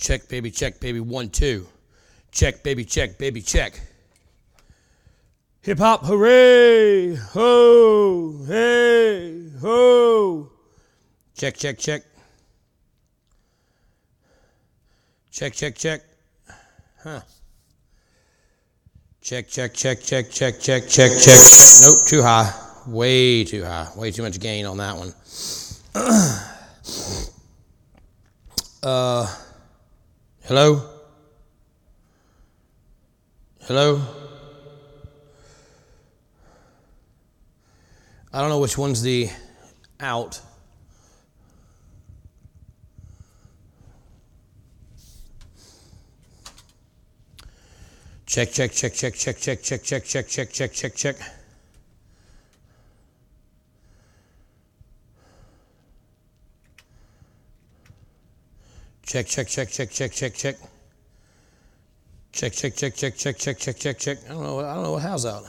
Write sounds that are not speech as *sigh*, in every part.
Check, baby, check, baby. One, two. Check, baby, check, baby, check. Hip hop, hooray! Ho! Hey! Ho! Check, check, check. Check, check, check. Huh. Check, check, check, check, check, check, check, check. Nope, too high. Way too high. Way too much gain on that one. *clears throat* Uh, hello? Hello? I don't know which one's the out. Check, check, check, check, check, check, check, check, check, check, check, check, check. Check, check, check, check, check, check, check. Check, check, check, check, check, check, check, check. I don't know. I don't know what house out.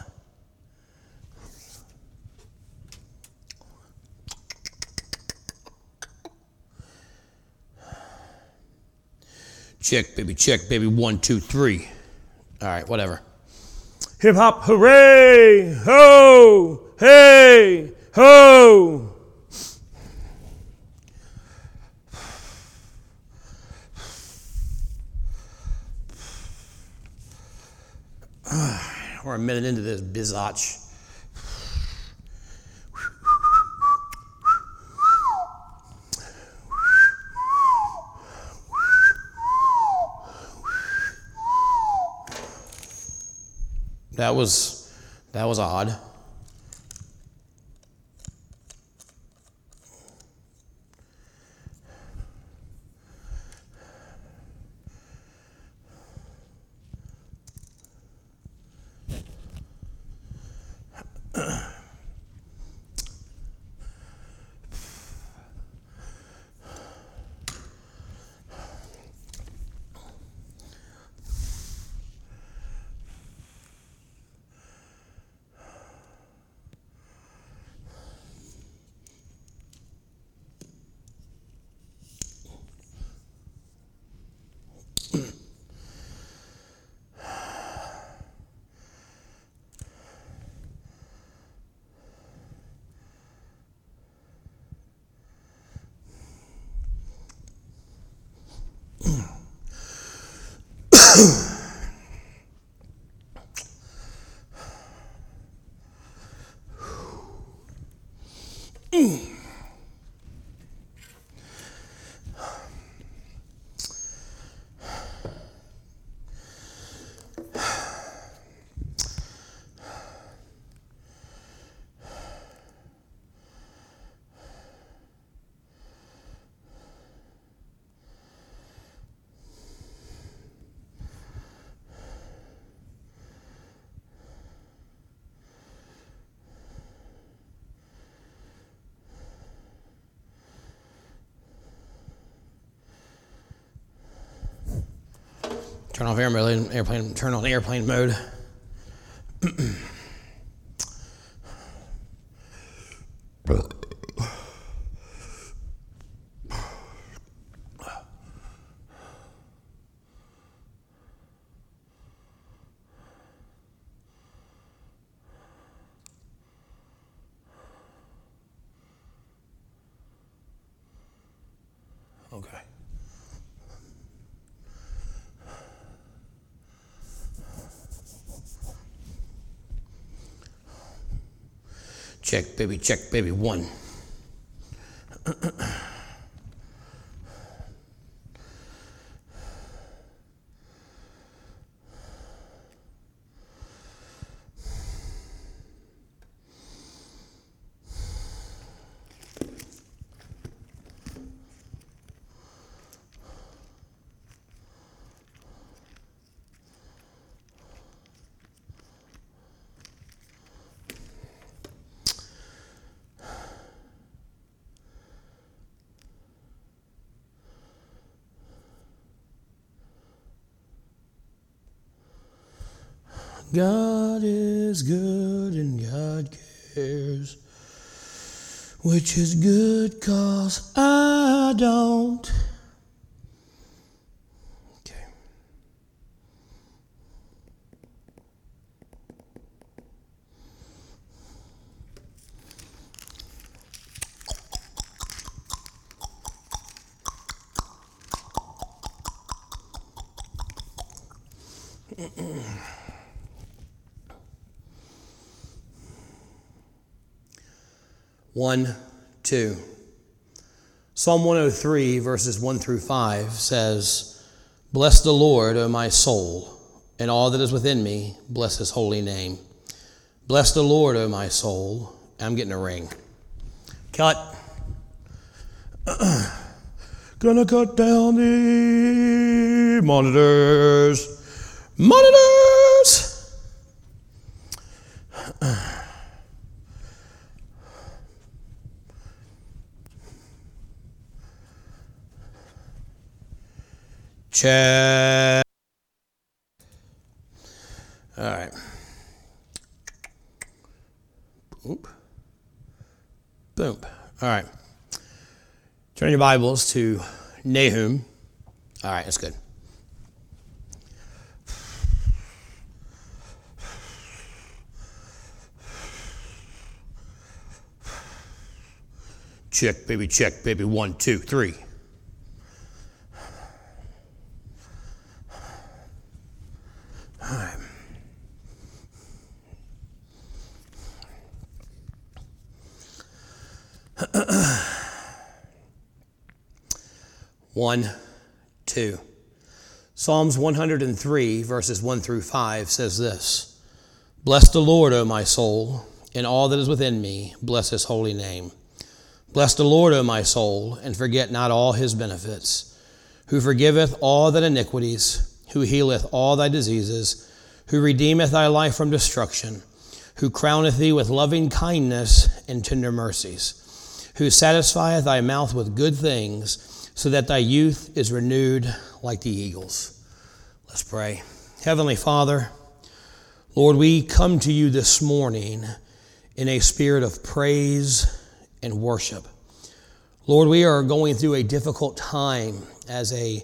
Check, baby, check, baby. One, two, three. All right, whatever. Hip hop, hooray! Ho! Hey! Ho! We're a minute into this bizotch. That was that was odd. Turn off airplane, airplane, turn on airplane mode. Okay. Check, baby, check, baby. One. God is good and God cares. Which is good cause I don't. One, two. Psalm 103, verses 1 through 5 says, Bless the Lord, O my soul, and all that is within me, bless his holy name. Bless the Lord, O my soul. I'm getting a ring. Cut. *clears throat* Gonna cut down the monitors. Monitors! Check. All right. Boom. Boom. All right. Turn your Bibles to Nahum. All right, that's good. Check, baby, check, baby. One, two, three. 2. Psalms 103, verses 1 through 5 says this Bless the Lord, O my soul, and all that is within me, bless his holy name. Bless the Lord, O my soul, and forget not all his benefits, who forgiveth all thine iniquities, who healeth all thy diseases, who redeemeth thy life from destruction, who crowneth thee with loving kindness and tender mercies, who satisfieth thy mouth with good things so that thy youth is renewed like the eagles. Let's pray. Heavenly Father, Lord, we come to you this morning in a spirit of praise and worship. Lord, we are going through a difficult time as a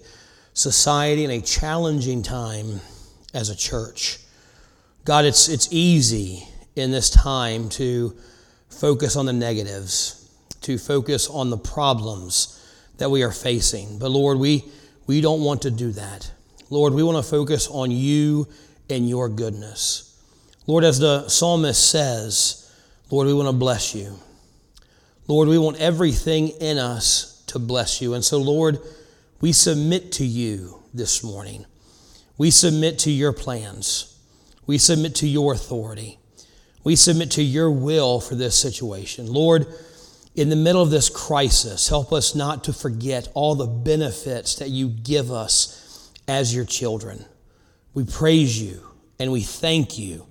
society and a challenging time as a church. God, it's, it's easy in this time to focus on the negatives, to focus on the problems that we are facing. But Lord, we, we don't want to do that. Lord, we want to focus on you and your goodness. Lord, as the psalmist says, Lord, we want to bless you. Lord, we want everything in us to bless you. And so, Lord, we submit to you this morning. We submit to your plans. We submit to your authority. We submit to your will for this situation. Lord, in the middle of this crisis, help us not to forget all the benefits that you give us as your children. We praise you and we thank you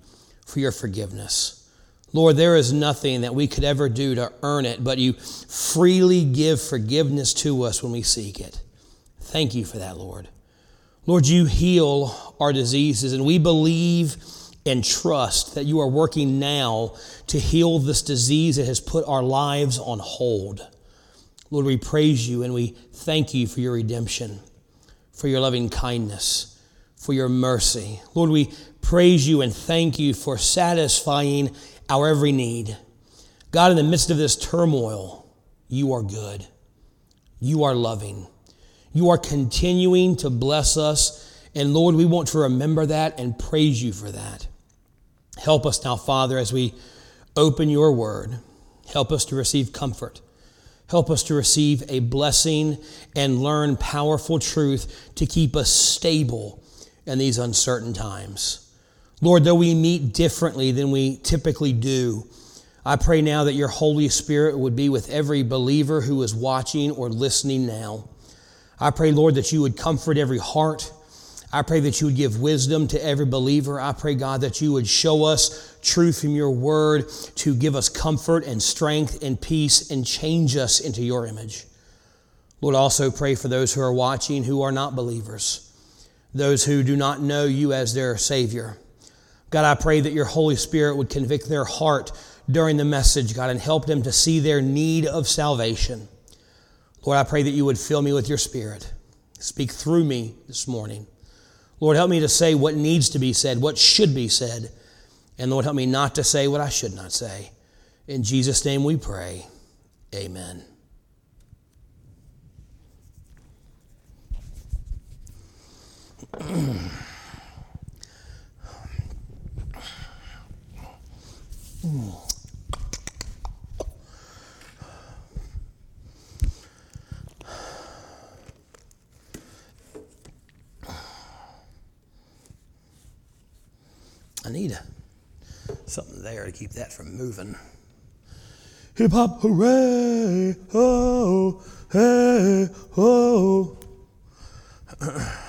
for your forgiveness. Lord, there is nothing that we could ever do to earn it, but you freely give forgiveness to us when we seek it. Thank you for that, Lord. Lord, you heal our diseases, and we believe and trust that you are working now to heal this disease that has put our lives on hold. Lord, we praise you and we thank you for your redemption, for your loving kindness, for your mercy. Lord, we praise you and thank you for satisfying our every need. God, in the midst of this turmoil, you are good. You are loving. You are continuing to bless us. And Lord, we want to remember that and praise you for that. Help us now, Father, as we open your word. Help us to receive comfort. Help us to receive a blessing and learn powerful truth to keep us stable in these uncertain times. Lord, though we meet differently than we typically do, I pray now that your Holy Spirit would be with every believer who is watching or listening now. I pray, Lord, that you would comfort every heart I pray that you would give wisdom to every believer. I pray, God, that you would show us truth from your word to give us comfort and strength and peace and change us into your image. Lord, also pray for those who are watching who are not believers, those who do not know you as their Savior. God, I pray that your Holy Spirit would convict their heart during the message, God, and help them to see their need of salvation. Lord, I pray that you would fill me with your Spirit. Speak through me this morning. Lord, help me to say what needs to be said, what should be said. And Lord, help me not to say what I should not say. In Jesus' name we pray. Amen. *clears throat* mm. I need something there to keep that from moving. Hip hop, hooray! Oh, hey, oh. *clears throat*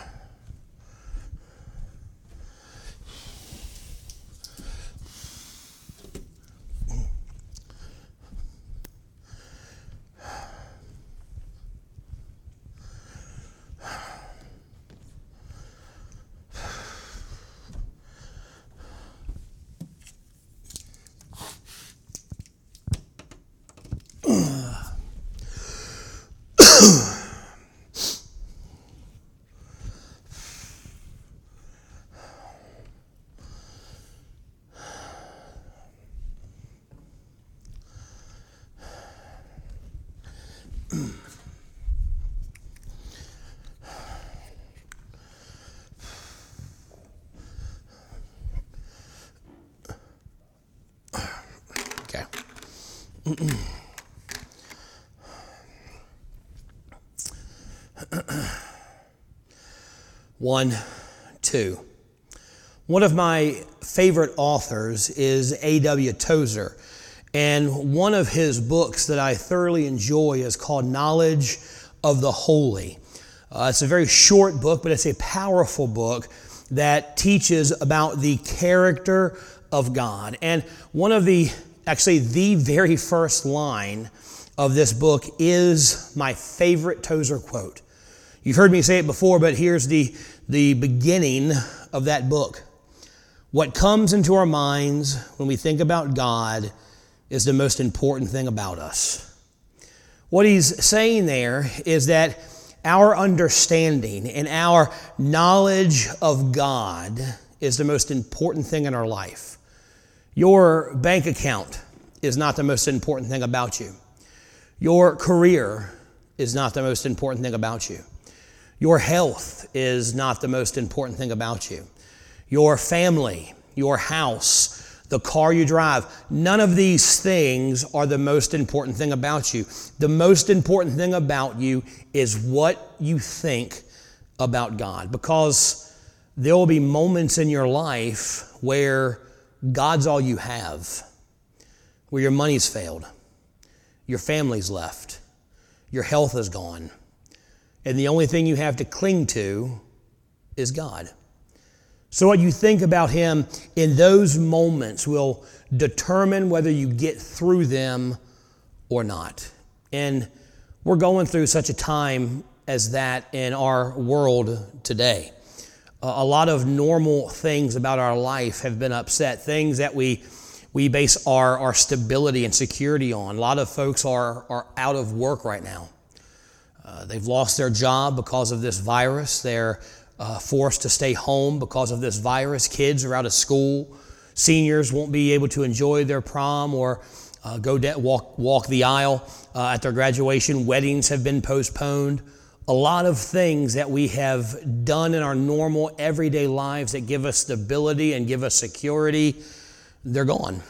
*clears throat* One, two. One of my favorite authors is A.W. Tozer. And one of his books that I thoroughly enjoy is called Knowledge of the Holy. Uh, it's a very short book, but it's a powerful book that teaches about the character of God. And one of the, actually, the very first line of this book is my favorite Tozer quote. You've heard me say it before, but here's the, the beginning of that book. What comes into our minds when we think about God is the most important thing about us. What he's saying there is that our understanding and our knowledge of God is the most important thing in our life. Your bank account is not the most important thing about you. Your career is not the most important thing about you. Your health is not the most important thing about you. Your family, your house, the car you drive, none of these things are the most important thing about you. The most important thing about you is what you think about God because there will be moments in your life where God's all you have, where your money's failed, your family's left, your health is gone, and the only thing you have to cling to is God. So, what you think about Him in those moments will determine whether you get through them or not. And we're going through such a time as that in our world today. A lot of normal things about our life have been upset, things that we, we base our, our stability and security on. A lot of folks are, are out of work right now. Uh, they've lost their job because of this virus. They're uh, forced to stay home because of this virus. Kids are out of school. Seniors won't be able to enjoy their prom or uh, go de- walk, walk the aisle uh, at their graduation. Weddings have been postponed. A lot of things that we have done in our normal everyday lives that give us stability and give us security, they're gone.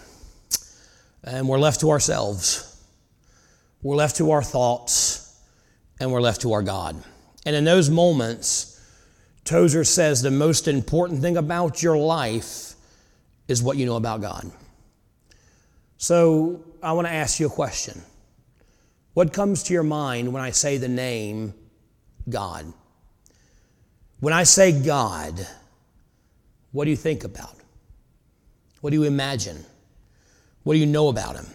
And we're left to ourselves. We're left to our thoughts and we're left to our God. And in those moments, Tozer says the most important thing about your life is what you know about God. So I want to ask you a question. What comes to your mind when I say the name God? When I say God, what do you think about? What do you imagine? What do you know about Him?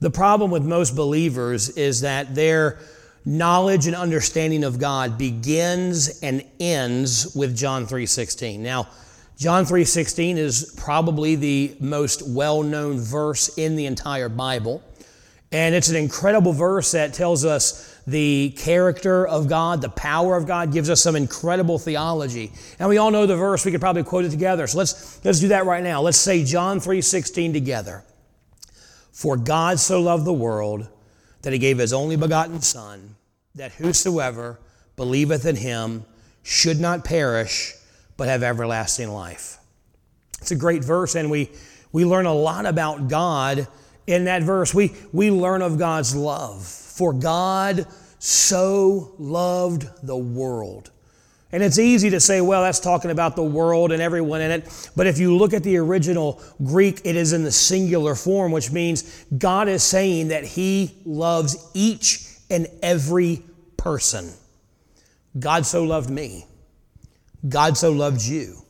The problem with most believers is that they're knowledge and understanding of God begins and ends with John 3:16. Now, John 3:16 is probably the most well-known verse in the entire Bible. And it's an incredible verse that tells us the character of God, the power of God, gives us some incredible theology. And we all know the verse, we could probably quote it together. So let's, let's do that right now. Let's say John 3:16 together. For God so loved the world that he gave his only begotten Son, that whosoever believeth in him should not perish, but have everlasting life. It's a great verse, and we, We learn a lot about God in that verse. We, we learn of God's love. For God so loved the world. And it's easy to say, well, that's talking about the world and everyone in it. But if you look at the original Greek, it is in the singular form, which means God is saying that He loves each and every person. God so loved me. God so loved you.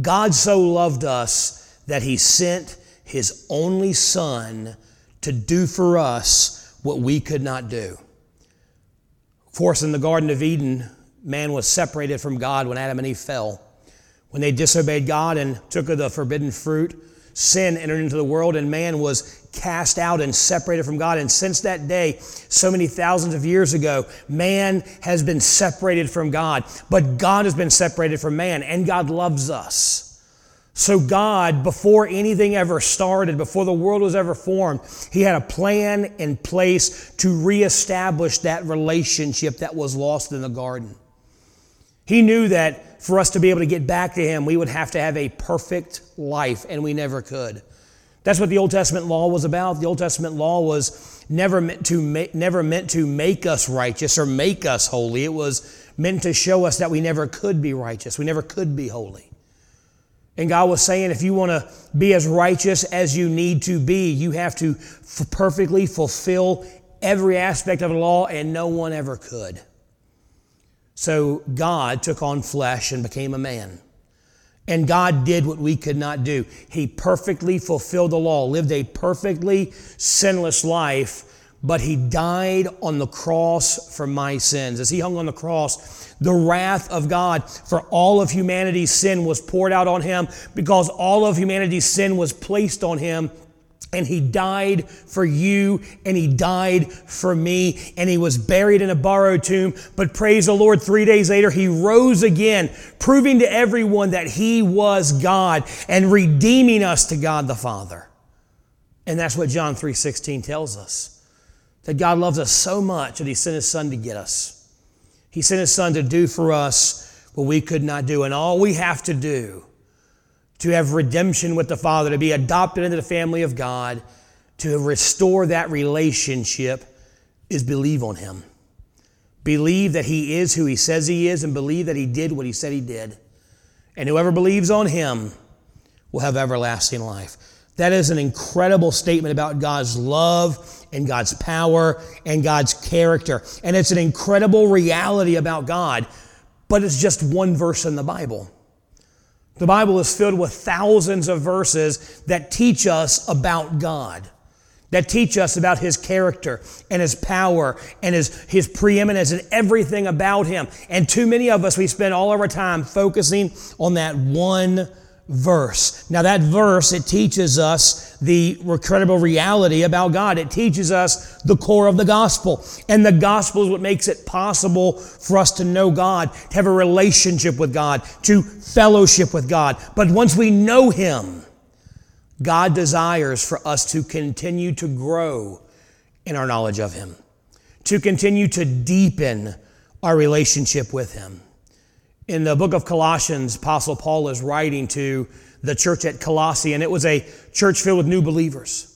God so loved us that He sent His only Son to do for us what we could not do. Of course, in the Garden of Eden, man was separated from God when Adam and Eve fell. When they disobeyed God and took of the forbidden fruit, sin entered into the world and man was cast out and separated from God. And since that day, so many thousands of years ago, man has been separated from God. But God has been separated from man and God loves us. So, God, before anything ever started, before the world was ever formed, He had a plan in place to reestablish that relationship that was lost in the garden. He knew that for us to be able to get back to Him, we would have to have a perfect life, and we never could. That's what the Old Testament law was about. The Old Testament law was never meant to make, never meant to make us righteous or make us holy. It was meant to show us that we never could be righteous. We never could be holy. And God was saying, if you want to be as righteous as you need to be, you have to f- perfectly fulfill every aspect of the law, and no one ever could. So God took on flesh and became a man. And God did what we could not do. He perfectly fulfilled the law, lived a perfectly sinless life, but He died on the cross for my sins. As He hung on the cross, the wrath of God for all of humanity's sin was poured out on Him because all of humanity's sin was placed on Him. And he died for you and he died for me and he was buried in a borrowed tomb. But praise the lord 3 days later he rose again proving to everyone that he was god and redeeming us to god the father. And that's what john 3:16 tells us that god loves us so much that he sent his son to get us he sent his son to do for us what we could not do and all we have to do to have redemption with the Father, to be adopted into the family of God, to restore that relationship is believe on Him. Believe that He is who He says He is and believe that He did what He said He did. And whoever believes on Him will have everlasting life. That is an incredible statement about God's love and God's power and God's character. And it's an incredible reality about God, but it's just one verse in the Bible. The Bible is filled with thousands of verses that teach us about God, that teach us about His character and His power and His, His preeminence and everything about Him. And too many of us, we spend all of our time focusing on that one verse. Now, that verse, it teaches us the incredible reality about God. It teaches us the core of the gospel. And the gospel is what makes it possible for us to know God, to have a relationship with God, to fellowship with God. But once we know Him, God desires for us to continue to grow in our knowledge of Him, to continue to deepen our relationship with Him. In the book of Colossians, Apostle Paul is writing to the church at Colossae, and it was a church filled with new believers.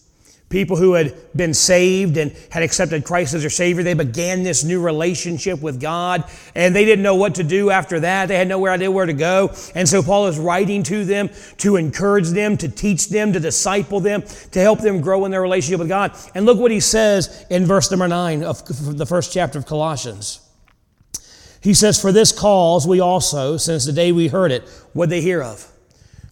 People who had been saved and had accepted Christ as their Savior. They began this new relationship with God, and they didn't know what to do after that. They had nowhere idea where to go. And so Paul is writing to them to encourage them, to teach them, to disciple them, to help them grow in their relationship with God. And look what he says in verse number nine of the first chapter of Colossians. He says, For this cause we also, since the day we heard it, what they hear of?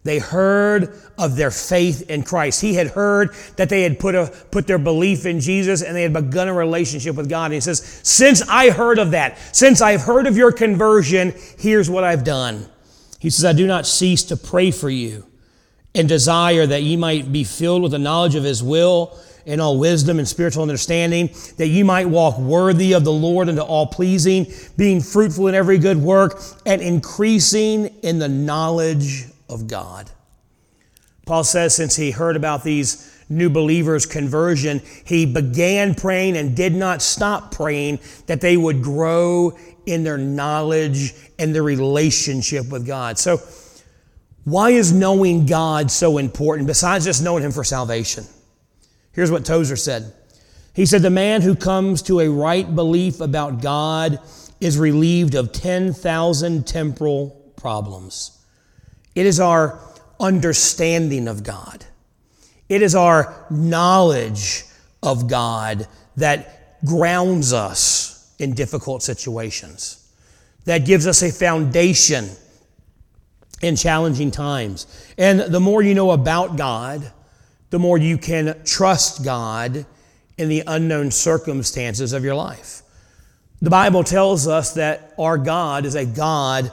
They heard of their faith in Christ. He had heard that they had put, a, put their belief in Jesus and they had begun a relationship with God. He says, Since I heard of that, since I've heard of your conversion, here's what I've done. He says, I do not cease to pray for you and desire that ye might be filled with the knowledge of his will in all wisdom and spiritual understanding, that you might walk worthy of the Lord unto all pleasing, being fruitful in every good work, and increasing in the knowledge of God. Paul says, since he heard about these new believers' conversion, he began praying and did not stop praying that they would grow in their knowledge and their relationship with God. So, Why is knowing God so important besides just knowing Him for salvation? Here's what Tozer said. He said, The man who comes to a right belief about God is relieved of 10,000 temporal problems. It is our understanding of God, it is our knowledge of God that grounds us in difficult situations, that gives us a foundation in challenging times. And the more you know about God, the more you can trust God in the unknown circumstances of your life. The Bible tells us that our God is a God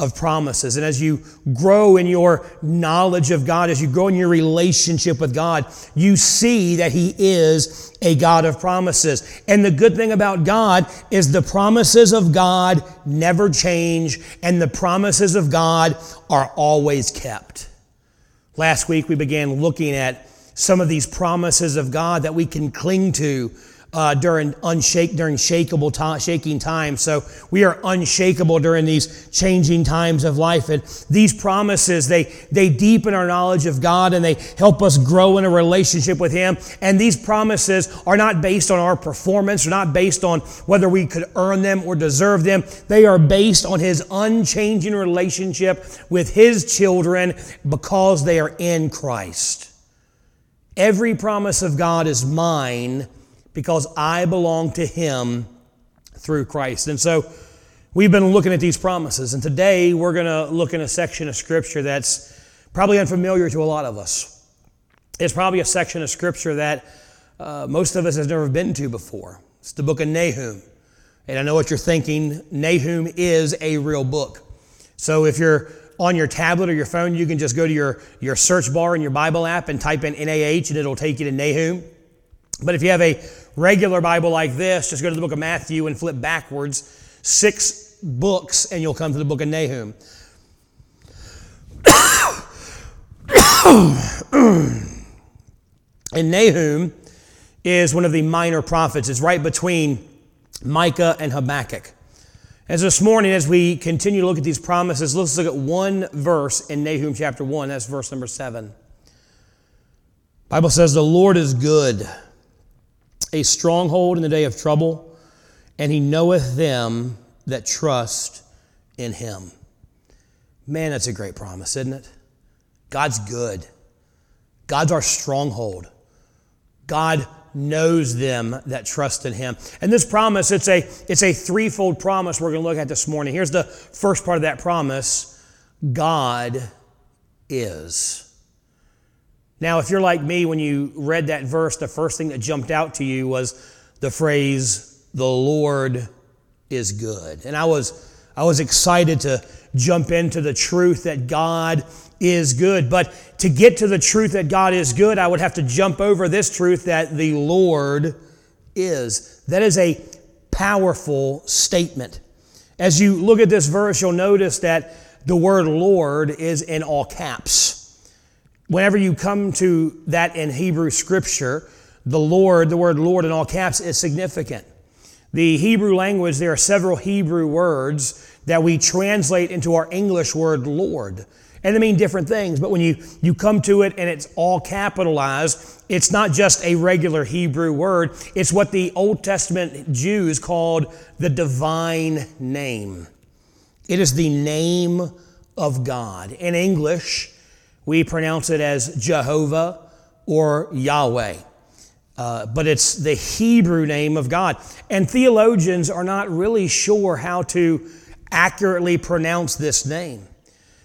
of promises. And as you grow in your knowledge of God, as you grow in your relationship with God, you see that He is a God of promises. And the good thing about God is the promises of God never change, and the promises of God are always kept. Last week we began looking at some of these promises of God that we can cling to uh, during unshake during shakeable time, shaking times. So we are unshakable during these changing times of life. And these promises they they deepen our knowledge of God and they help us grow in a relationship with Him. And these promises are not based on our performance, are not based on whether we could earn them or deserve them. They are based on His unchanging relationship with His children because they are in Christ. Every promise of God is mine because I belong to Him through Christ. And so we've been looking at these promises, and today we're going to look in a section of Scripture that's probably unfamiliar to a lot of us. It's probably a section of Scripture that uh, most of us has never been to before. It's the book of Nahum. And I know what you're thinking. Nahum is a real book. So if you're on your tablet or your phone, you can just go to your, your search bar in your Bible app and type in NAH and it'll take you to Nahum. But if you have a regular Bible like this, just go to the book of Matthew and flip backwards six books, and you'll come to the book of Nahum. *coughs* and Nahum is one of the minor prophets. It's right between Micah and Habakkuk. As this morning, as we continue to look at these promises, let's look at one verse in Nahum chapter 1. That's verse number 7. Bible says, The Lord is good a stronghold in the day of trouble, and he knoweth them that trust in him. Man, that's a great promise, isn't it? God's good. God's our stronghold. God knows them that trust in him. And this promise, it's a, it's a threefold promise we're going to look at this morning. Here's the first part of that promise God is. Now, if you're like me, when you read that verse, the first thing that jumped out to you was the phrase, the Lord is good. And I was, I was excited to jump into the truth that God is good. But to get to the truth that God is good, I would have to jump over this truth that the Lord is. That is a powerful statement. As you look at this verse, you'll notice that the word Lord is in all caps. Whenever you come to that in Hebrew scripture, the Lord, the word Lord in all caps, is significant. The Hebrew language, there are several Hebrew words that we translate into our English word Lord. And they mean different things, but when you, you come to it and it's all capitalized, it's not just a regular Hebrew word. It's what the Old Testament Jews called the divine name. It is the name of God. In English, we pronounce it as Jehovah or Yahweh. Uh, but it's the Hebrew name of God. And theologians are not really sure how to accurately pronounce this name.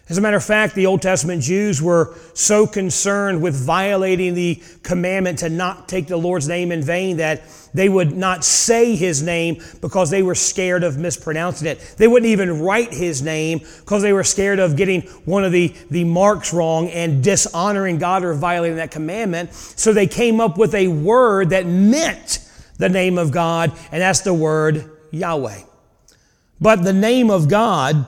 As a matter of fact, the Old Testament Jews were so concerned with violating the commandment to not take the Lord's name in vain that they would not say his name because they were scared of mispronouncing it. They wouldn't even write his name because they were scared of getting one of the, the marks wrong and dishonoring God or violating that commandment. So they came up with a word that meant the name of God, and that's the word Yahweh. But the name of God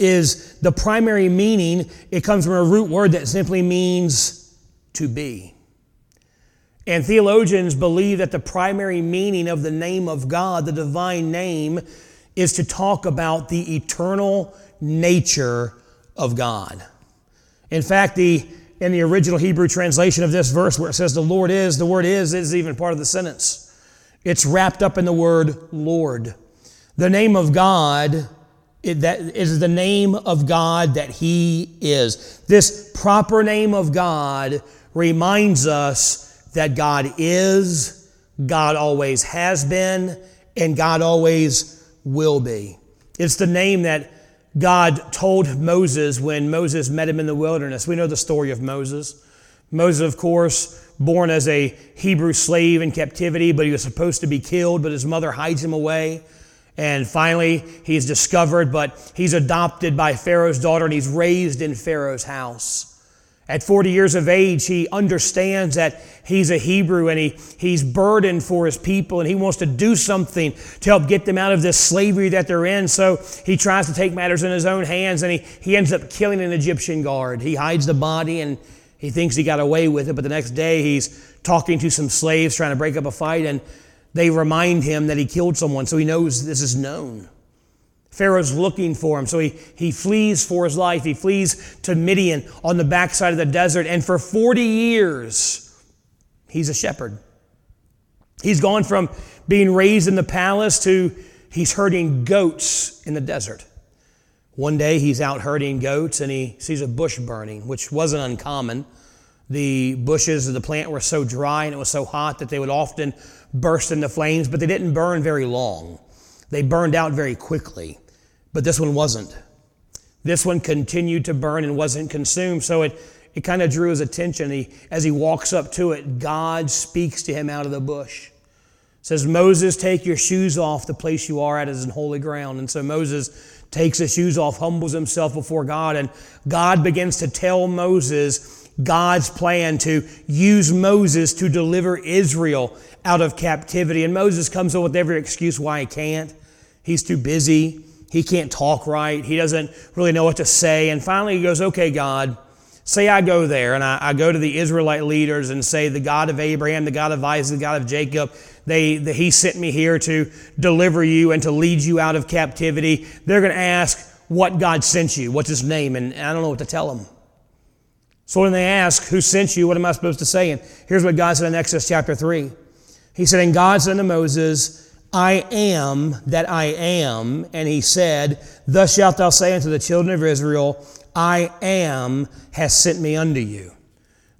is the primary meaning. It comes from a root word that simply means to be. And theologians believe that the primary meaning of the name of God, the divine name, is to talk about the eternal nature of God. In fact, the in the original Hebrew translation of this verse where it says the Lord is, the word is is even part of the sentence. It's wrapped up in the word Lord. The name of God it, that is the name of God that He is. This proper name of God reminds us that God is, God always has been, and God always will be. It's the name that God told Moses when Moses met him in the wilderness. We know the story of Moses. Moses, of course, born as a Hebrew slave in captivity, but he was supposed to be killed, but his mother hides him away. And finally, he's discovered, but he's adopted by Pharaoh's daughter and he's raised in Pharaoh's house. At 40 years of age, he understands that he's a Hebrew and he, he's burdened for his people and he wants to do something to help get them out of this slavery that they're in. So he tries to take matters in his own hands and he, he ends up killing an Egyptian guard. He hides the body and he thinks he got away with it, but the next day he's talking to some slaves trying to break up a fight and they remind him that he killed someone, so he knows this is known. Pharaoh's looking for him, so he, he flees for his life. He flees to Midian on the backside of the desert, and for 40 years, he's a shepherd. He's gone from being raised in the palace to he's herding goats in the desert. One day he's out herding goats and he sees a bush burning, which wasn't uncommon. The bushes of the plant were so dry and it was so hot that they would often burst into flames, but they didn't burn very long. They burned out very quickly. But this one wasn't. This one continued to burn and wasn't consumed. So it, it kind of drew his attention. He, as he walks up to it, God speaks to him out of the bush. says, Moses, take your shoes off. The place you are at is in holy ground. And so Moses takes his shoes off, humbles himself before God, and God begins to tell Moses God's plan to use Moses to deliver Israel out of captivity. And Moses comes up with every excuse why he can't. He's too busy. He can't talk right. He doesn't really know what to say. And finally, he goes, Okay, God, say I go there and I, I go to the Israelite leaders and say, The God of Abraham, the God of Isaac, the God of Jacob, they, the, He sent me here to deliver you and to lead you out of captivity. They're going to ask what God sent you. What's His name? And I don't know what to tell them. So when they ask, Who sent you? What am I supposed to say? And here's what God said in Exodus chapter 3. He said, And God said unto Moses, I am that I am. And he said, Thus shalt thou say unto the children of Israel, I am has sent me unto you.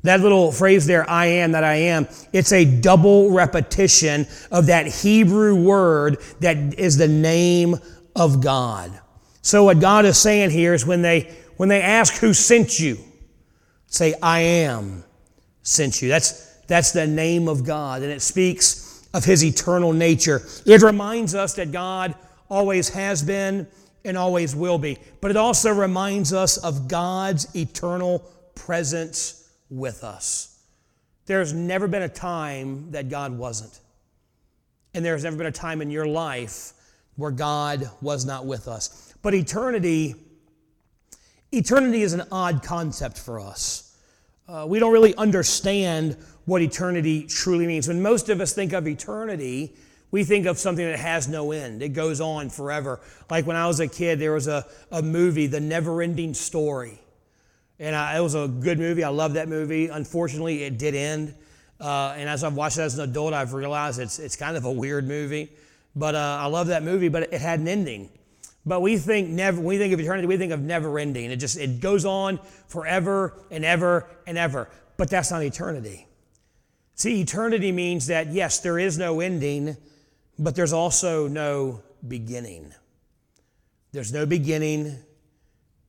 That little phrase there, I am that I am, it's a double repetition of that Hebrew word that is the name of God. So what God is saying here is when they when they ask who sent you, say, I am sent you. That's that's the name of God, and it speaks of his eternal nature. It reminds us that God always has been and always will be. But it also reminds us of God's eternal presence with us. There's never been a time that God wasn't. And there's never been a time in your life where God was not with us. But eternity, eternity is an odd concept for us. Uh, we don't really understand what eternity truly means. When most of us think of eternity, we think of something that has no end. It goes on forever. Like when I was a kid, there was a, a movie, The Never Ending Story. And I, it was a good movie. I love that movie. Unfortunately, it did end. Uh, and as I've watched it as an adult, I've realized it's, it's kind of a weird movie. But uh, I love that movie, but it had an ending. But we think never, we think of eternity, we think of never ending. It just, it goes on forever and ever and ever. But that's not eternity. See, eternity means that, yes, there is no ending, but there's also no beginning. There's no beginning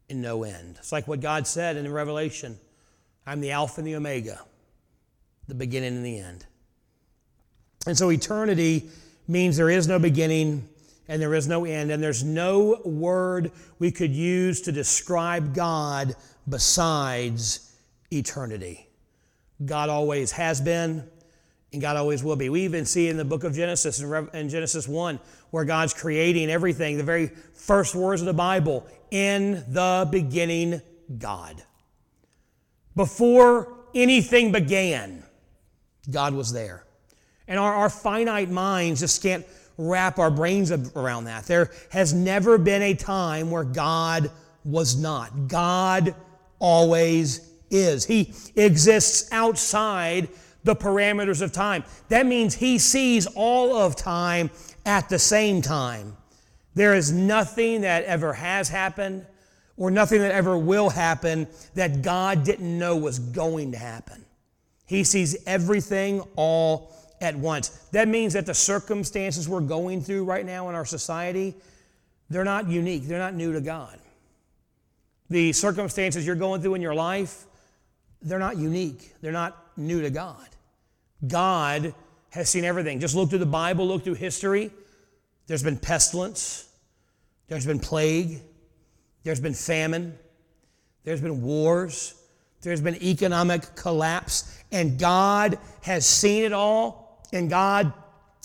and no end. It's like what God said in Revelation I'm the Alpha and the Omega, the beginning and the end. And so eternity means there is no beginning and there is no end, and there's no word we could use to describe God besides eternity. God always has been, and God always will be. We even see in the book of Genesis, in Genesis 1, where God's creating everything, the very first words of the Bible, in the beginning, God. Before anything began, God was there. And our, our finite minds just can't wrap our brains around that. There has never been a time where God was not. God always is. He exists outside the parameters of time. That means he sees all of time at the same time. There is nothing that ever has happened or nothing that ever will happen that God didn't know was going to happen. He sees everything all at once. That means that the circumstances we're going through right now in our society, they're not unique, they're not new to God. The circumstances you're going through in your life, they're not unique, they're not new to God. God has seen everything. Just look through the Bible, look through history. There's been pestilence, there's been plague, there's been famine, there's been wars, there's been economic collapse, and God has seen it all, and God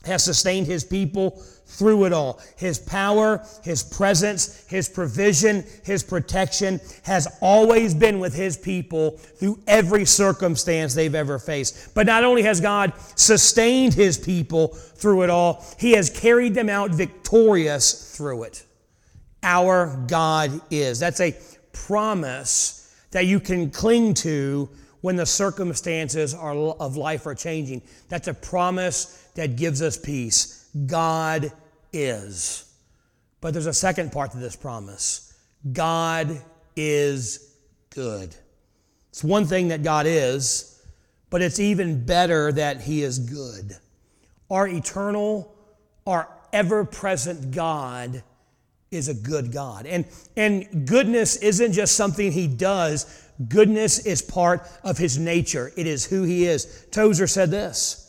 has sustained his people through it all. His power, His presence, His provision, His protection has always been with His people through every circumstance they've ever faced. But not only has God sustained His people through it all, He has carried them out victorious through it. Our God is. That's a promise that you can cling to when the circumstances are, of life are changing. That's a promise that gives us peace. God is. But there's a second part to this promise God is good. It's one thing that God is, but it's even better that He is good. Our eternal, our ever present God is a good God. And, and goodness isn't just something He does, goodness is part of His nature, it is who He is. Tozer said this.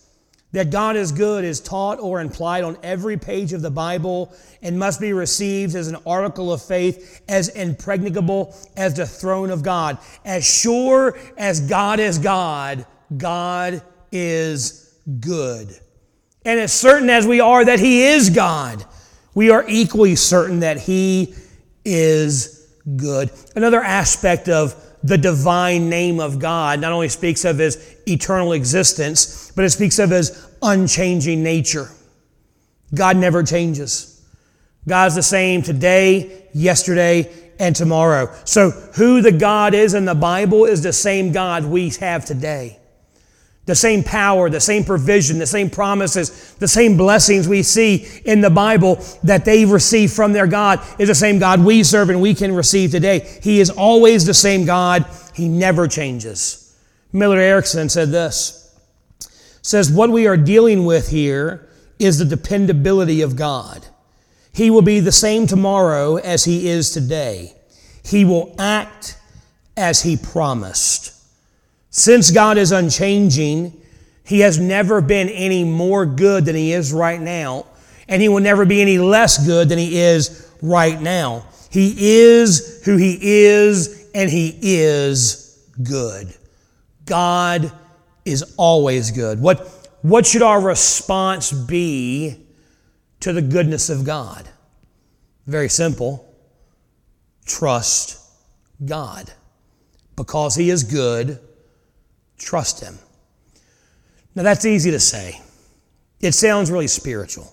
That God is good is taught or implied on every page of the Bible and must be received as an article of faith, as impregnable as the throne of God. As sure as God is God, God is good. And as certain as we are that He is God, we are equally certain that He is good. Another aspect of the divine name of God not only speaks of his eternal existence, but it speaks of his unchanging nature. God never changes. God's the same today, yesterday, and tomorrow. So, who the God is in the Bible is the same God we have today. The same power, the same provision, the same promises, the same blessings we see in the Bible that they receive from their God is the same God we serve and we can receive today. He is always the same God. He never changes. Millard Erickson said this, says what we are dealing with here is the dependability of God. He will be the same tomorrow as he is today. He will act as he promised. Since God is unchanging, He has never been any more good than He is right now, and He will never be any less good than He is right now. He is who He is, and He is good. God is always good. What, what should our response be to the goodness of God? Very simple trust God. Because He is good, Trust Him. Now, that's easy to say. It sounds really spiritual.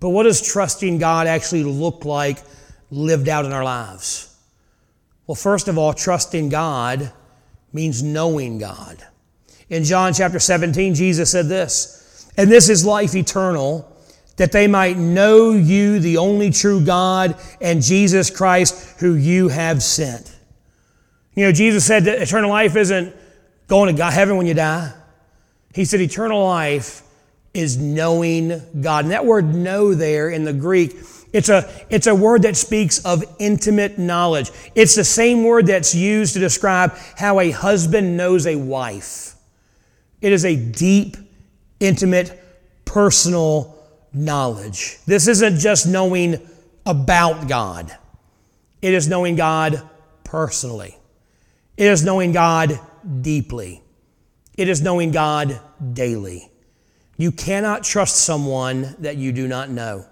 But what does trusting God actually look like lived out in our lives? Well, first of all, trusting God means knowing God. In John chapter 17, Jesus said this, and this is life eternal, that they might know you, the only true God, and Jesus Christ, who you have sent. You know, Jesus said that eternal life isn't going to God, heaven when you die. He said eternal life is knowing God. And that word know there in the Greek, it's a, it's a word that speaks of intimate knowledge. It's the same word that's used to describe how a husband knows a wife. It is a deep, intimate, personal knowledge. This isn't just knowing about God. It is knowing God personally. It is knowing God deeply. It is knowing God daily. You cannot trust someone that you do not know.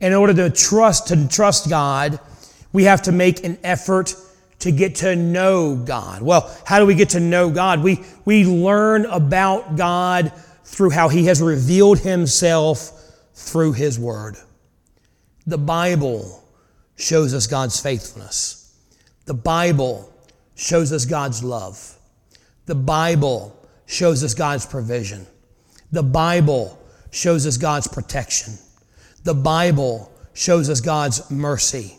In order to trust to trust God, we have to make an effort to get to know God. Well, how do we get to know God? We we learn about God through how he has revealed himself through his word. The Bible shows us God's faithfulness. The Bible shows us God's love. The Bible shows us God's provision. The Bible shows us God's protection. The Bible shows us God's mercy.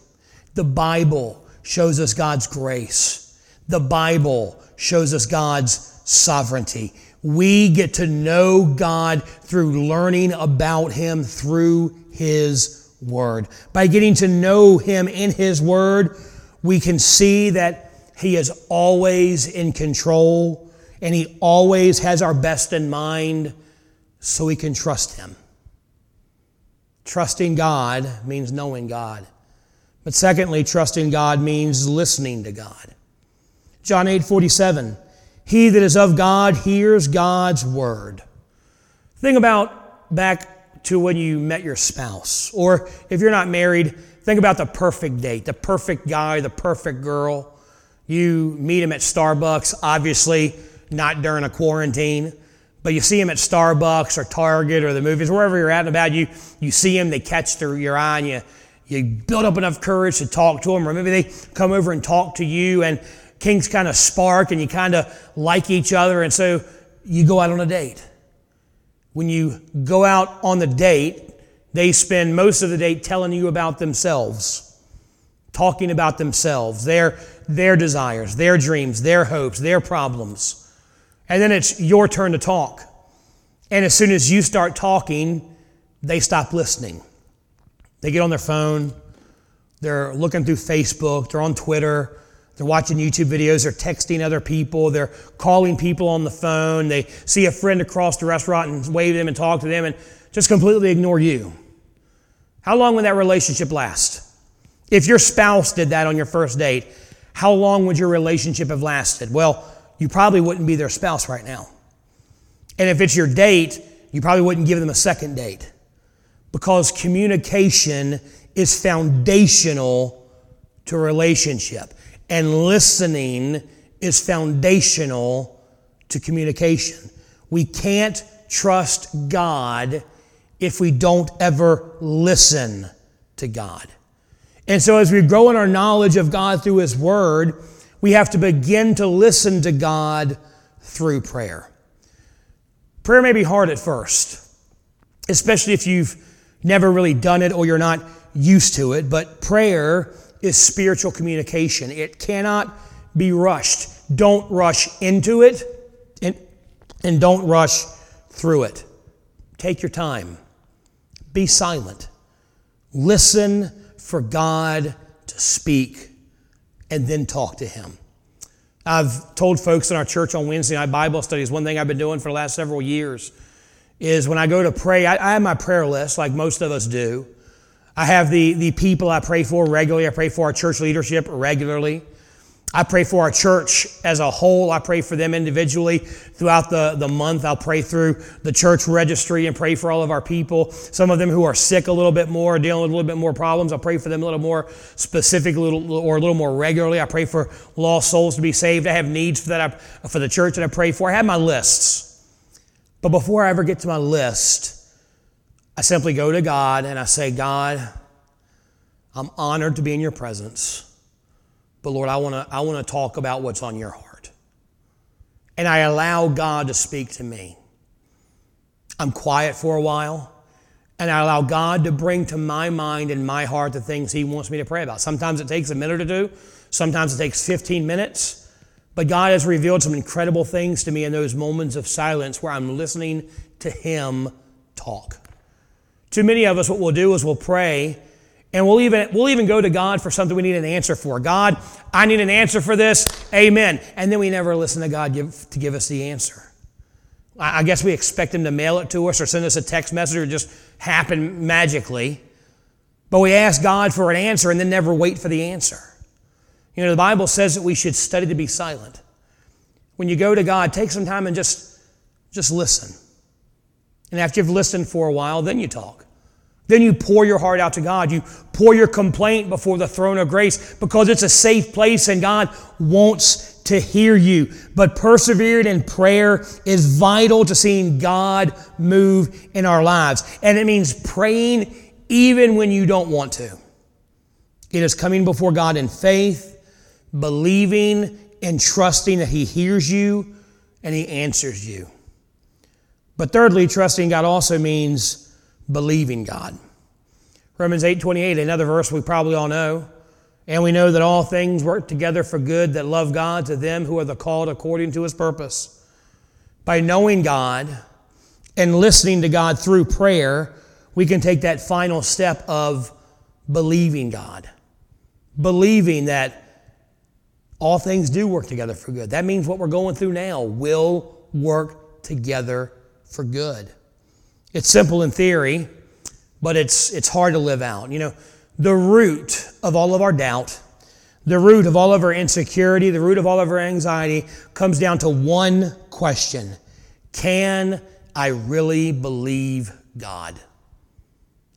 The Bible shows us God's grace. The Bible shows us God's sovereignty. We get to know God through learning about Him through His Word. By getting to know Him in His Word, we can see that He is always in control and He always has our best in mind so we can trust Him. Trusting God means knowing God. But secondly, trusting God means listening to God. John 8 47, he that is of God hears God's word. Think about back to when you met your spouse, or if you're not married, think about the perfect date, the perfect guy, the perfect girl. You meet him at Starbucks, obviously not during a quarantine. But you see him at Starbucks or Target or the movies, wherever you're at and about, you, you see him, they catch their, your eye, and you, you build up enough courage to talk to them, or maybe they come over and talk to you, and kings kind of spark and you kind of like each other, and so you go out on a date. When you go out on the date, they spend most of the date telling you about themselves, talking about themselves, their, their desires, their dreams, their hopes, their problems. And then it's your turn to talk. And as soon as you start talking, they stop listening. They get on their phone, they're looking through Facebook, they're on Twitter, they're watching YouTube videos, they're texting other people, they're calling people on the phone, they see a friend across the restaurant and wave them and talk to them and just completely ignore you. How long will that relationship last? If your spouse did that on your first date, how long would your relationship have lasted? Well, you probably wouldn't be their spouse right now. And if it's your date, you probably wouldn't give them a second date because communication is foundational to a relationship. And listening is foundational to communication. We can't trust God if we don't ever listen to God. And so, as we grow in our knowledge of God through His Word, we have to begin to listen to God through prayer. Prayer may be hard at first, especially if you've never really done it or you're not used to it, but prayer is spiritual communication. It cannot be rushed. Don't rush into it and, and don't rush through it. Take your time. Be silent. Listen for God to speak and then talk to Him. I've told folks in our church on Wednesday night Bible studies, one thing I've been doing for the last several years is when I go to pray, I, I have my prayer list like most of us do. I have the, the people I pray for regularly. I pray for our church leadership regularly. I pray for our church as a whole. I pray for them individually throughout the, the month. I'll pray through the church registry and pray for all of our people. Some of them who are sick a little bit more, dealing with a little bit more problems. I'll pray for them a little more specific, little, or a little more regularly. I pray for lost souls to be saved. I have needs for that I, for the church that I pray for. I have my lists. But before I ever get to my list, I simply go to God and I say, God, I'm honored to be in your presence. But Lord, I want to I want to talk about what's on your heart. And I allow God to speak to me. I'm quiet for a while, and I allow God to bring to my mind and my heart the things He wants me to pray about. Sometimes it takes a minute or two, sometimes it takes 15 minutes. But God has revealed some incredible things to me in those moments of silence where I'm listening to Him talk. Too many of us, what we'll do is we'll pray and we'll even, we'll even go to God for something we need an answer for. God, I need an answer for this. Amen. And then we never listen to God give, to give us the answer. I, I guess we expect Him to mail it to us or send us a text message or just happen magically. But we ask God for an answer and then never wait for the answer. You know, the Bible says that we should study to be silent. When you go to God, take some time and just, just listen. And after you've listened for a while, then you talk. Then you pour your heart out to God. You pour your complaint before the throne of grace because it's a safe place and God wants to hear you. But persevering in prayer is vital to seeing God move in our lives. And it means praying even when you don't want to. It is coming before God in faith, believing and trusting that He hears you and He answers you. But thirdly, trusting God also means believing God. Romans 8:28, another verse we probably all know. And we know that all things work together for good that love God to them who are the called according to his purpose. By knowing God and listening to God through prayer, we can take that final step of believing God. Believing that all things do work together for good. That means what we're going through now will work together for good. It's simple in theory, but it's, it's hard to live out. You know, the root of all of our doubt, the root of all of our insecurity, the root of all of our anxiety comes down to one question Can I really believe God?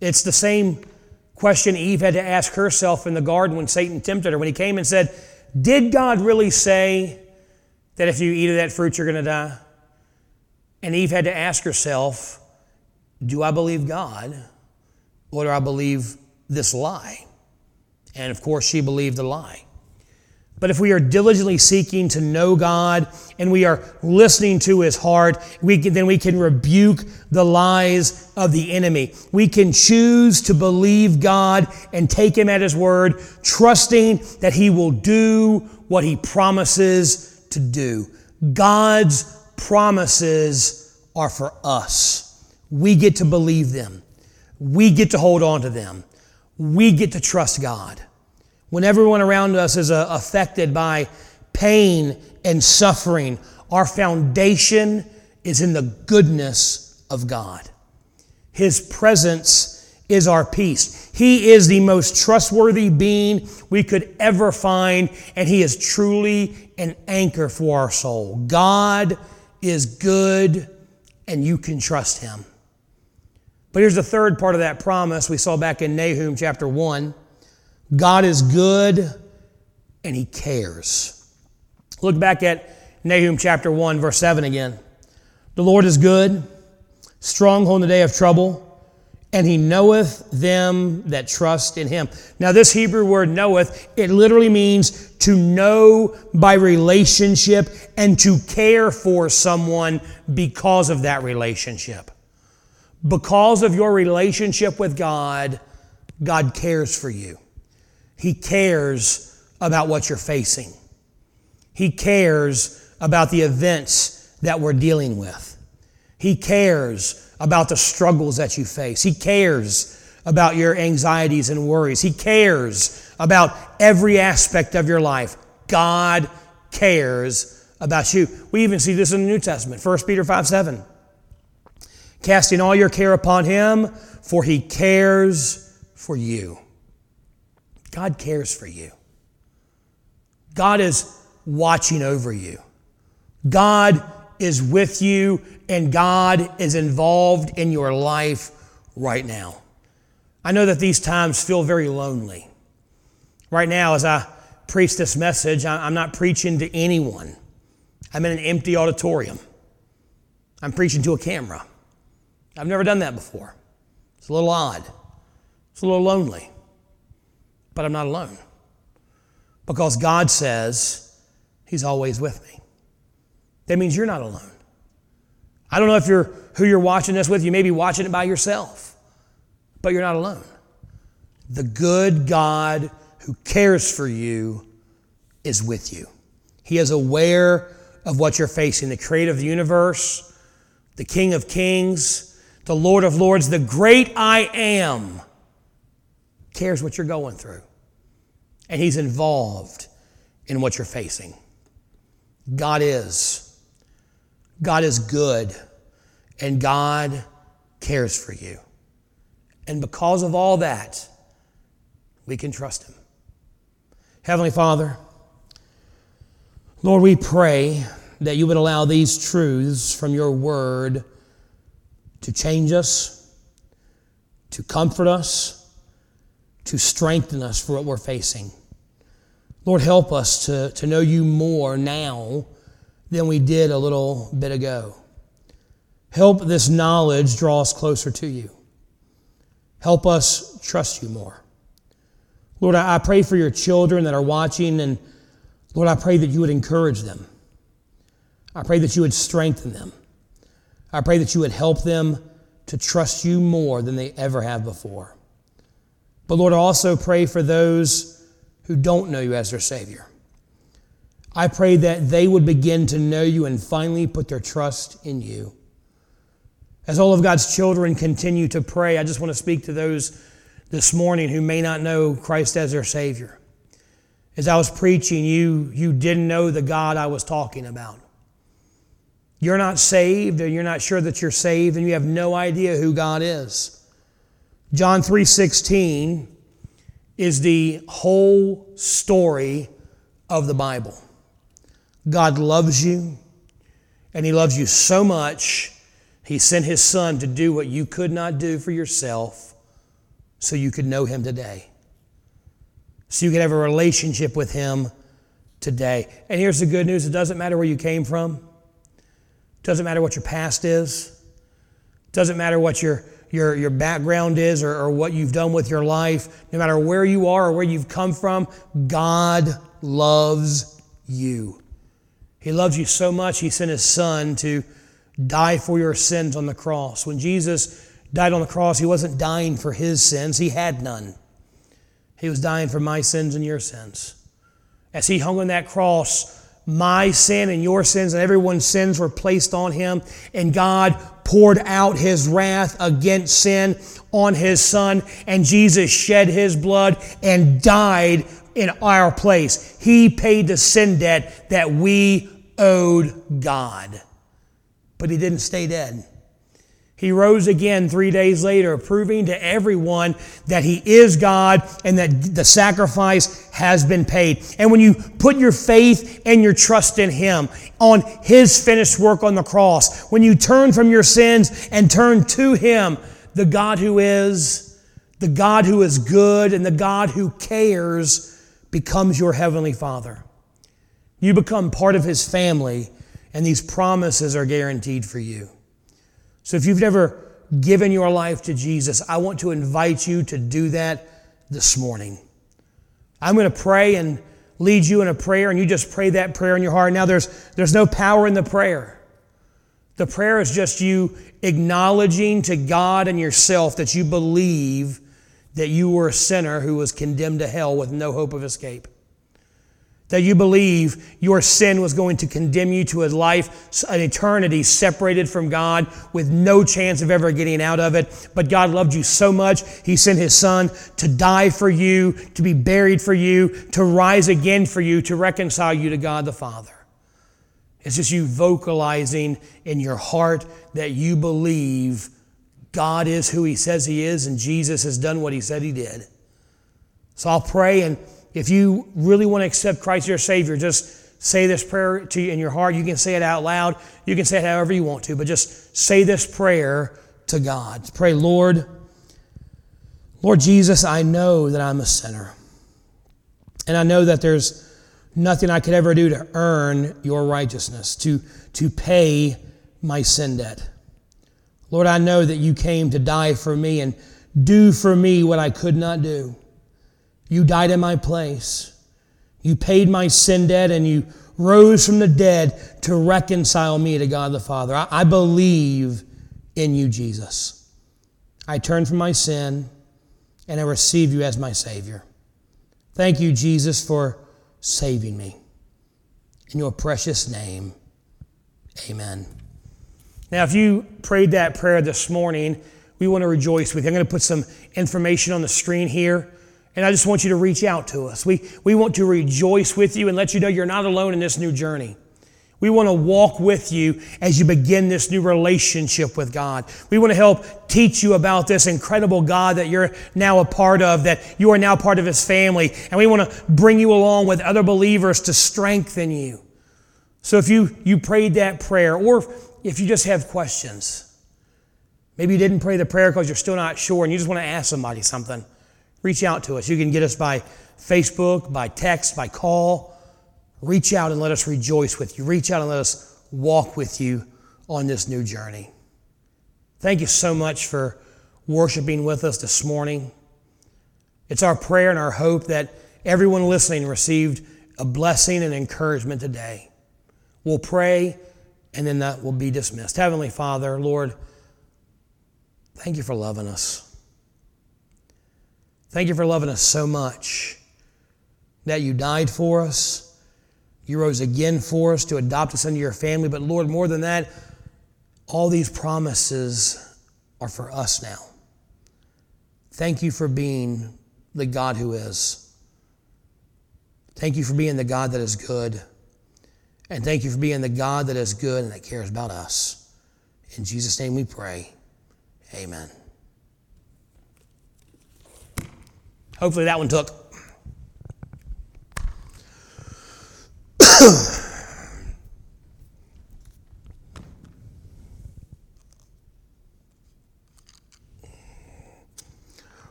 It's the same question Eve had to ask herself in the garden when Satan tempted her, when he came and said, Did God really say that if you eat of that fruit, you're going to die? And Eve had to ask herself, Do I believe God or do I believe this lie? And of course, she believed the lie. But if we are diligently seeking to know God and we are listening to His heart, we can, then we can rebuke the lies of the enemy. We can choose to believe God and take Him at His word, trusting that He will do what He promises to do. God's promises are for us. We get to believe them. We get to hold on to them. We get to trust God. When everyone around us is uh, affected by pain and suffering, our foundation is in the goodness of God. His presence is our peace. He is the most trustworthy being we could ever find, and He is truly an anchor for our soul. God is good, and you can trust Him. But here's the third part of that promise we saw back in Nahum chapter 1 God is good and He cares. Look back at Nahum chapter 1, verse 7 again. The Lord is good, stronghold in the day of trouble, and He knoweth them that trust in Him. Now, this Hebrew word knoweth, it literally means to know by relationship and to care for someone because of that relationship. Because of your relationship with God, God cares for you. He cares about what you're facing. He cares about the events that we're dealing with. He cares about the struggles that you face. He cares about your anxieties and worries. He cares about every aspect of your life. God cares about you. We even see this in the New Testament, 1 Peter 5 7 casting all your care upon him, for he cares for you. God cares for you. God is watching over you. God is with you, and God is involved in your life right now. I know that these times feel very lonely. Right now, as I preach this message, I'm not preaching to anyone. I'm in an empty auditorium. I'm preaching to a camera. I've never done that before. It's a little odd. It's a little lonely. But I'm not alone. Because God says He's always with me. That means you're not alone. I don't know if you're who you're watching this with. You may be watching it by yourself, but you're not alone. The good God who cares for you is with you. He is aware of what you're facing. The creator of the universe, the King of kings, the Lord of Lords, the great I am, cares what you're going through. And He's involved in what you're facing. God is. God is good. And God cares for you. And because of all that, we can trust Him. Heavenly Father, Lord, we pray that you would allow these truths from your word to change us, to comfort us, to strengthen us for what we're facing. Lord, help us to, to know you more now than we did a little bit ago. Help this knowledge draw us closer to you. Help us trust you more. Lord, I pray for your children that are watching, and Lord, I pray that you would encourage them. I pray that you would strengthen them. I pray that you would help them to trust you more than they ever have before. But Lord, I also pray for those who don't know you as their Savior. I pray that they would begin to know you and finally put their trust in you. As all of God's children continue to pray, I just want to speak to those this morning who may not know Christ as their Savior. As I was preaching, you, you didn't know the God I was talking about. You're not saved, or you're not sure that you're saved, and you have no idea who God is. John 3:16 is the whole story of the Bible. God loves you, and He loves you so much, He sent His Son to do what you could not do for yourself so you could know Him today. So you could have a relationship with Him today. And here's the good news it doesn't matter where you came from, doesn't matter what your past is, doesn't matter what your your, your background is or, or what you've done with your life, no matter where you are or where you've come from, God loves you. He loves you so much, He sent His Son to die for your sins on the cross. When Jesus died on the cross, He wasn't dying for His sins, He had none. He was dying for my sins and your sins. As He hung on that cross, my sin and your sins and everyone's sins were placed on Him, and God poured out His wrath against sin on His Son, and Jesus shed His blood and died in our place. He paid the sin debt that we owed God. But he didn't stay dead. He rose again three days later, proving to everyone that he is God and that the sacrifice has been paid. And when you put your faith and your trust in him, on his finished work on the cross, when you turn from your sins and turn to him, the God who is, the God who is good, and the God who cares becomes your heavenly Father. You become part of His family, and these promises are guaranteed for you. So if you've never given your life to Jesus, I want to invite you to do that this morning. I'm going to pray and lead you in a prayer, and you just pray that prayer in your heart. Now, there's, there's no power in the prayer. The prayer is just you acknowledging to God and yourself that you believe that you were a sinner who was condemned to hell with no hope of escape that you believe your sin was going to condemn you to a life, an eternity separated from God with no chance of ever getting out of it. But God loved you so much, He sent His Son to die for you, to be buried for you, to rise again for you, to reconcile you to God the Father. It's just you vocalizing in your heart that you believe God is who He says He is and Jesus has done what He said He did. So I'll pray and if you really want to accept Christ as your Savior, just say this prayer to you in your heart. You can say it out loud. You can say it however you want to, but just say this prayer to God. Pray, Lord, Lord Jesus, I know that I'm a sinner. And I know that there's nothing I could ever do to earn your righteousness, to, to pay my sin debt. Lord, I know that you came to die for me and do for me what I could not do. You died in my place. You paid my sin debt and you rose from the dead to reconcile me to God the Father. I, I believe in you, Jesus. I turn from my sin and I receive you as my Savior. Thank you, Jesus, for saving me. In your precious name, amen. Now, if you prayed that prayer this morning, we want to rejoice with you. I'm going to put some information on the screen here. And I just want you to reach out to us. We, we want to rejoice with you and let you know you're not alone in this new journey. We want to walk with you as you begin this new relationship with God. We want to help teach you about this incredible God that you're now a part of, that you are now part of His family. And we want to bring you along with other believers to strengthen you. So if you, you prayed that prayer, or if you just have questions, maybe you didn't pray the prayer because you're still not sure and you just want to ask somebody something reach out to us. You can get us by Facebook, by text, by call. Reach out and let us rejoice with you. Reach out and let us walk with you on this new journey. Thank you so much for worshiping with us this morning. It's our prayer and our hope that everyone listening received a blessing and encouragement today. We'll pray and then that will be dismissed. Heavenly Father, Lord, thank you for loving us. Thank you for loving us so much that you died for us. You rose again for us to adopt us into your family. But Lord, more than that, all these promises are for us now. Thank you for being the God who is. Thank you for being the God that is good. And thank you for being the God that is good and that cares about us. In Jesus' name we pray. Amen. Hopefully that one took. *coughs*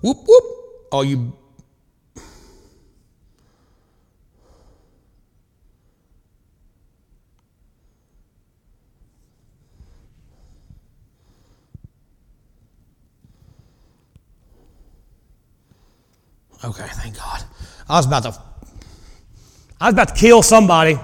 whoop whoop. All you Okay, thank God. I was about to I was about to kill somebody.